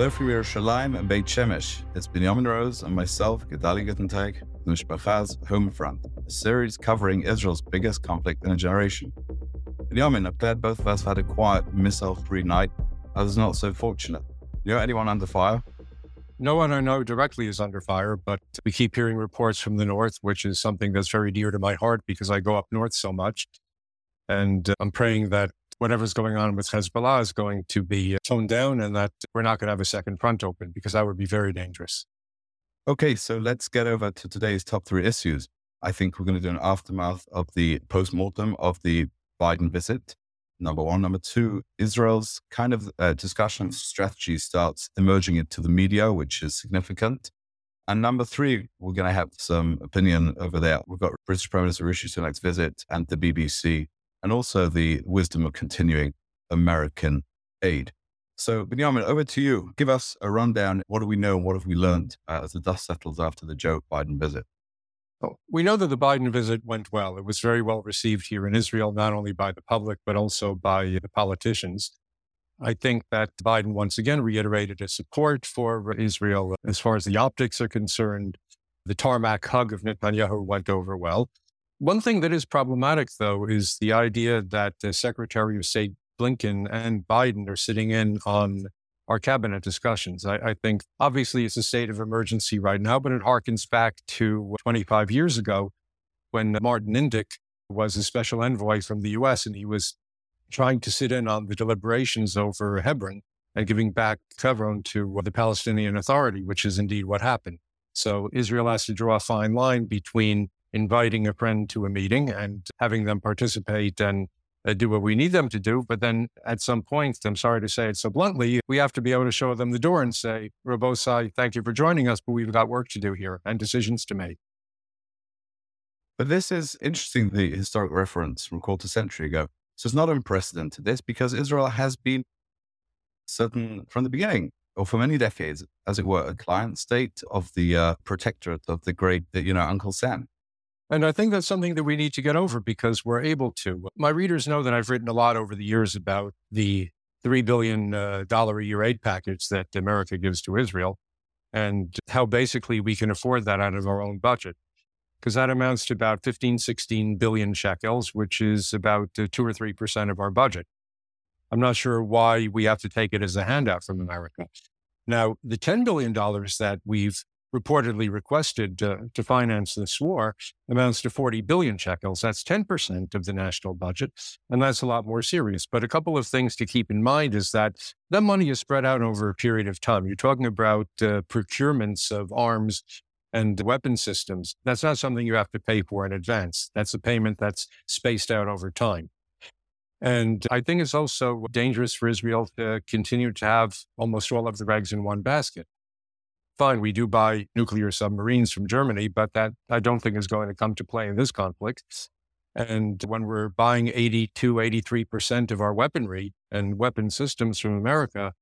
Hello from Yerushalayim and Beit Shemesh. It's Binyamin Rose and myself, Gedali Guttentag, the Mishpacha's Home Front, a series covering Israel's biggest conflict in a generation. Binyamin, I'm glad both of us had a quiet, missile-free night. Others not so fortunate. You know anyone under fire? No one I know directly is under fire, but we keep hearing reports from the north, which is something that's very dear to my heart because I go up north so much. And uh, I'm praying that whatever's going on with Hezbollah is going to be uh, toned down and that we're not going to have a second front open because that would be very dangerous. Okay, so let's get over to today's top three issues. I think we're going to do an aftermath of the post mortem of the Biden visit number one. Number two, Israel's kind of uh, discussion strategy starts emerging into the media, which is significant. And number three, we're going to have some opinion over there. We've got British Prime Minister Rishi Sunak's visit and the BBC, and also the wisdom of continuing American aid. So, Benjamin, over to you. Give us a rundown. What do we know? What have we learned uh, as the dust settles after the Joe Biden visit? We know that the Biden visit went well. It was very well received here in Israel, not only by the public, but also by the politicians. I think that Biden once again reiterated his support for Israel as far as the optics are concerned. The tarmac hug of Netanyahu went over well. One thing that is problematic, though, is the idea that the Secretary of State Blinken and Biden are sitting in on our cabinet discussions. I, I, think obviously it's a state of emergency right now, but it harkens back to 25 years ago when Martin Indyk was a special envoy from the US and he was trying to sit in on the deliberations over Hebron and giving back Hebron to the Palestinian Authority, which is indeed what happened. So Israel has to draw a fine line between inviting a friend to a meeting and having them participate and uh, do what we need them to do. But then at some point, I'm sorry to say it so bluntly, we have to be able to show them the door and say, Rabosai, thank you for joining us, but we've got work to do here and decisions to make. But this is interesting, the historic reference from a quarter century ago. So it's not unprecedented, this, because Israel has been certain from the beginning, or for many decades, as it were, a client state of the uh, protectorate of the great, you know, Uncle Sam. And I think that's something that we need to get over because we're able to. My readers know that I've written a lot over the years about the $3 billion uh, a year aid package that America gives to Israel and how basically we can afford that out of our own budget. Because that amounts to about 15, 16 billion shekels, which is about uh, two or 3% of our budget. I'm not sure why we have to take it as a handout from America. Now, the $10 billion that we've reportedly requested to finance this war amounts to 40 billion shekels. That's 10% of the national budget. And that's a lot more serious. But a couple of things to keep in mind is that that money is spread out over a period of time. You're talking about uh, procurements of arms and weapon systems. That's not something you have to pay for in advance. That's a payment that's spaced out over time. And I think it's also dangerous for Israel to continue to have almost all of the eggs in one basket fine, we do buy nuclear submarines from Germany, but that I don't think is going to come to play in this conflict. And when we're buying 82, 83% of our weaponry and weapon systems from America,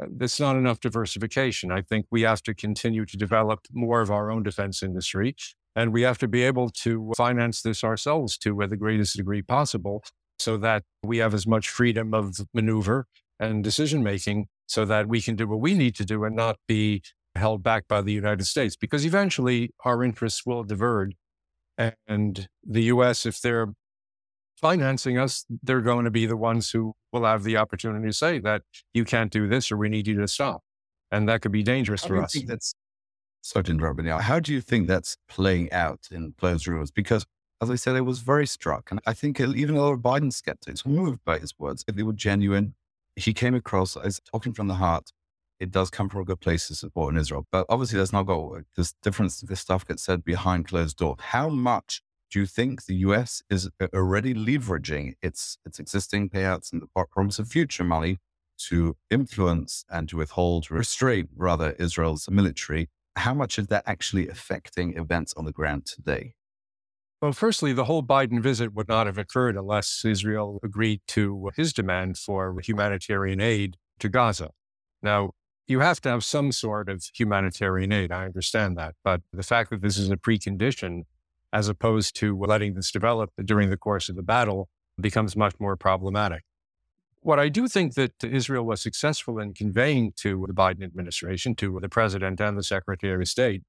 uh, that's not enough diversification. I think we have to continue to develop more of our own defense industry. And we have to be able to finance this ourselves to the greatest degree possible so that we have as much freedom of maneuver and decision making so that we can do what we need to do and not be held back by the United States because eventually our interests will diverge. And the US, if they're financing us, they're going to be the ones who will have the opportunity to say that you can't do this or we need you to stop. And that could be dangerous How for us. that's interrupt now. How do you think that's playing out in closed rooms? Because as I said, I was very struck. And I think even a lot of Biden skeptics were moved by his words. If they were genuine, he came across as talking from the heart it does come from a good place to support in Israel. But obviously, there's not got this difference. This stuff gets said behind closed doors. How much do you think the US is uh, already leveraging its its existing payouts and the promise of future money to influence and to withhold, restrain rather Israel's military? How much is that actually affecting events on the ground today? Well, firstly, the whole Biden visit would not have occurred unless Israel agreed to his demand for humanitarian aid to Gaza. Now, you have to have some sort of humanitarian aid. I understand that. But the fact that this is a precondition, as opposed to letting this develop during the course of the battle, becomes much more problematic. What I do think that Israel was successful in conveying to the Biden administration, to the president and the secretary of state,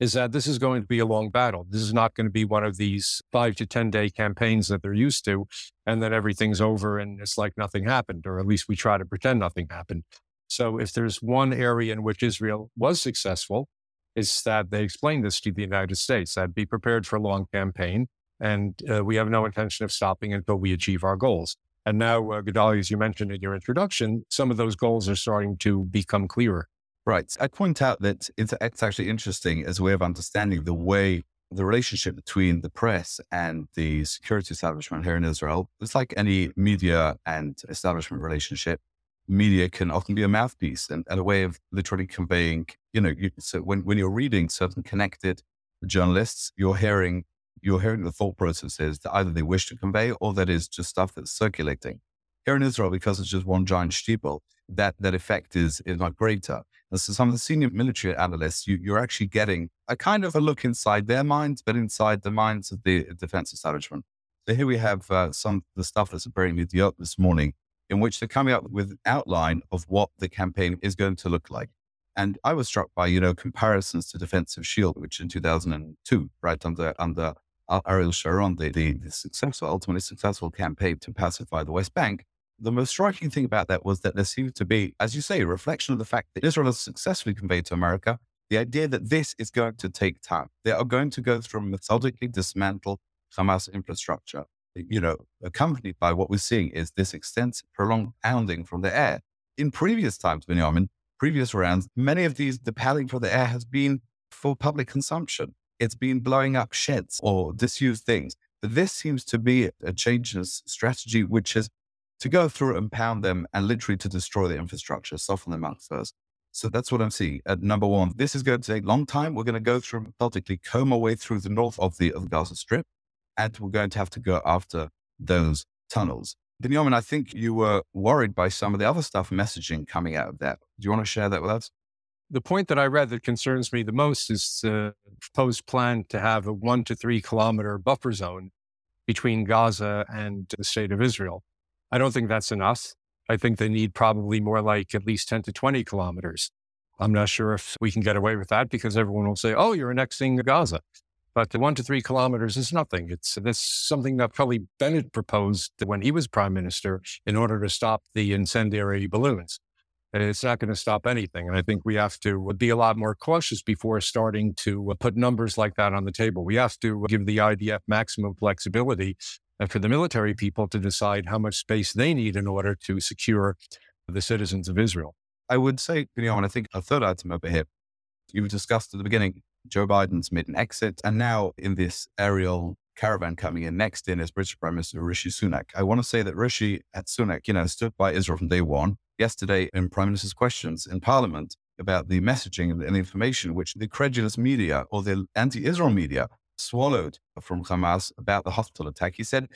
is that this is going to be a long battle. This is not going to be one of these five to 10 day campaigns that they're used to, and then everything's over and it's like nothing happened, or at least we try to pretend nothing happened. So if there's one area in which Israel was successful, is that they explained this to the United States that be prepared for a long campaign, and uh, we have no intention of stopping until we achieve our goals. And now, uh, Gedalia, as you mentioned in your introduction, some of those goals are starting to become clearer. Right. I'd point out that it's, it's actually interesting as a way of understanding the way the relationship between the press and the security establishment here in Israel. It's like any media and establishment relationship. Media can often be a mouthpiece and, and a way of literally conveying, you know, you, so when, when you're reading certain connected journalists, you're hearing you're hearing the thought processes that either they wish to convey or that is just stuff that's circulating. Here in Israel, because it's just one giant shtetl, that that effect is is not greater. And so some of the senior military analysts, you, you're actually getting a kind of a look inside their minds, but inside the minds of the defense establishment. So here we have uh, some the stuff that's appearing in the up this morning, in which they're coming up with an outline of what the campaign is going to look like. And I was struck by, you know, comparisons to Defensive Shield, which in 2002, right under under Ariel Sharon, the, the, the successful, ultimately successful campaign to pacify the West Bank, the most striking thing about that was that there seemed to be, as you say, a reflection of the fact that Israel has successfully conveyed to America the idea that this is going to take time. They are going to go through methodically dismantle Hamas infrastructure. You know, accompanied by what we're seeing is this extensive, prolonged pounding from the air. In previous times, when I Benjamin, previous rounds, many of these, the pounding from the air has been for public consumption. It's been blowing up sheds or disused things. But this seems to be a change in strategy, which is to go through and pound them and literally to destroy the infrastructure, soften them up first. So that's what I'm seeing. At number one, this is going to take a long time. We're going to go through methodically, comb our way through the north of the, of the Gaza Strip, and we're going to have to go after those tunnels. Benjamin, I think you were worried by some of the other stuff messaging coming out of that. Do you want to share that with us? The point that I read that concerns me the most is the proposed plan to have a one to three kilometer buffer zone between Gaza and the state of Israel. I don't think that's enough. I think they need probably more like at least 10 to 20 kilometers. I'm not sure if we can get away with that because everyone will say, oh, you're annexing Gaza. But the one to three kilometers is nothing. It's this something that probably Bennett proposed when he was prime minister in order to stop the incendiary balloons. It's not going to stop anything. And I think we have to be a lot more cautious before starting to uh, put numbers like that on the table. We have to give the IDF maximum flexibility uh, for the military people to decide how much space they need in order to secure the citizens of Israel. I would say, you know, and I think a third item over here, you discussed at the beginning, Joe Biden's made an exit, and now in this aerial caravan coming in next in is British Prime Minister Rishi Sunak. I want to say that Rishi at Sunak, you know, stood by Israel from day one. Yesterday in Prime Minister's questions in Parliament about the messaging and the information which the credulous media or the anti-Israel media swallowed from Hamas about the hospital attack. He said,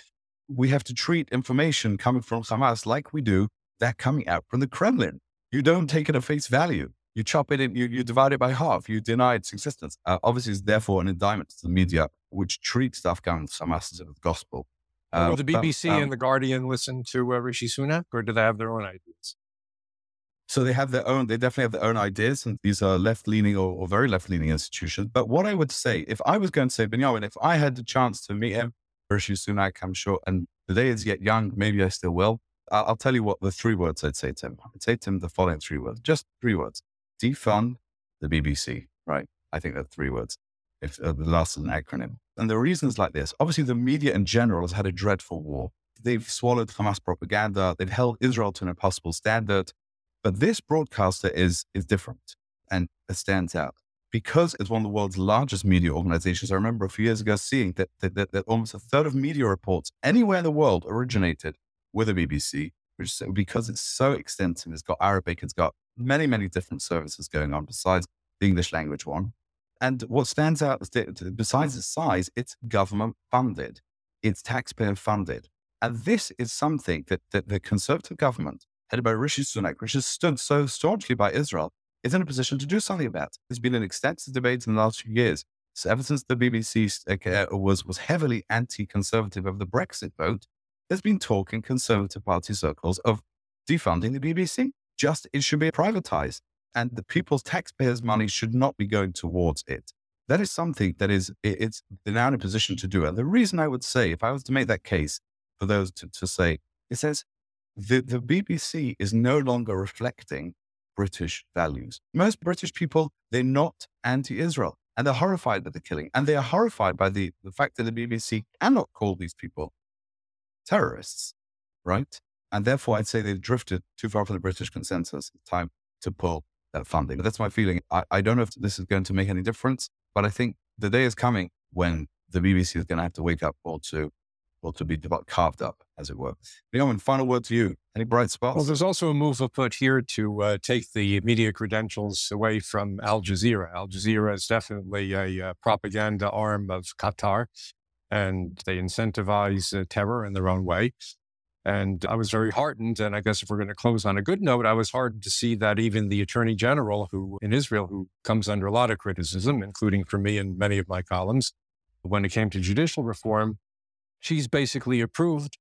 we have to treat information coming from Hamas like we do that coming out from the Kremlin. You don't take it at face value. You chop it in, you, you divide it by half. You deny its existence. Uh, obviously, it's therefore an indictment to the media, which treats coming from Hamas as a gospel. Uh, the BBC um, and the Guardian listen to uh, Rishi Sunak, or do they have their own ideas? So they have their own, they definitely have their own ideas. And these are left leaning or, or, very left leaning institutions. But what I would say, if I was going to say, Benjamin, if I had the chance to meet him, Rishi Sunak, I'm sure, and the day is yet young, maybe I still will. I'll, I'll tell you what the three words I'd say to him. I'd say to him the following three words, just three words defund the BBC, right? I think that's three words. If uh, the last is an acronym. And the reasons like this, obviously the media in general has had a dreadful war. They've swallowed Hamas propaganda. They've held Israel to an impossible standard. But this broadcaster is, is different and it stands out because it's one of the world's largest media organizations. I remember a few years ago seeing that, that, that, that almost a third of media reports anywhere in the world originated with the BBC, which because it's so extensive, it's got Arabic, it's got many, many different services going on besides the English language one. And what stands out is that besides its size, it's government funded, it's taxpayer funded. And this is something that, that the conservative government headed by Rishi Sunak, which has stood so staunchly by Israel, is in a position to do something about. There's been an extensive debate in the last few years. So ever since the BBC uh, was was heavily anti-conservative of the Brexit vote, there's been talk in Conservative Party circles of defunding the BBC. Just it should be privatized and the people's taxpayers' money should not be going towards it. That is something that is, it's now in a position to do. And the reason I would say, if I was to make that case for those to, to say, it says the, the BBC is no longer reflecting British values. Most British people, they're not anti Israel and they're horrified by the killing. And they are horrified by the, the fact that the BBC cannot call these people terrorists, right? And therefore, I'd say they've drifted too far from the British consensus. It's time to pull that funding. But that's my feeling. I, I don't know if this is going to make any difference, but I think the day is coming when the BBC is going to have to wake up or to, or to be carved up, as it were. Leon, final word to you. Any bright spots? Well, there's also a move afoot here to uh, take the media credentials away from Al Jazeera. Al Jazeera is definitely a uh, propaganda arm of Qatar, and they incentivize uh, terror in their own way. And I was very heartened. And I guess if we're going to close on a good note, I was heartened to see that even the attorney general who in Israel, who comes under a lot of criticism, including from me and many of my columns, when it came to judicial reform, she's basically approved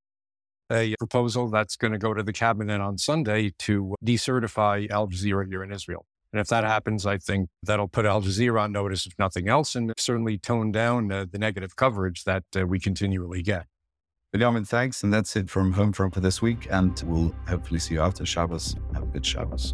a proposal that's going to go to the cabinet on Sunday to decertify Al Jazeera here in Israel. And if that happens, I think that'll put Al Jazeera on notice, if nothing else, and certainly tone down uh, the negative coverage that uh, we continually get. Benjamin, thanks. And that's it from Home Front for this week. And we'll hopefully see you after Shabbos. Have a good Shabbos.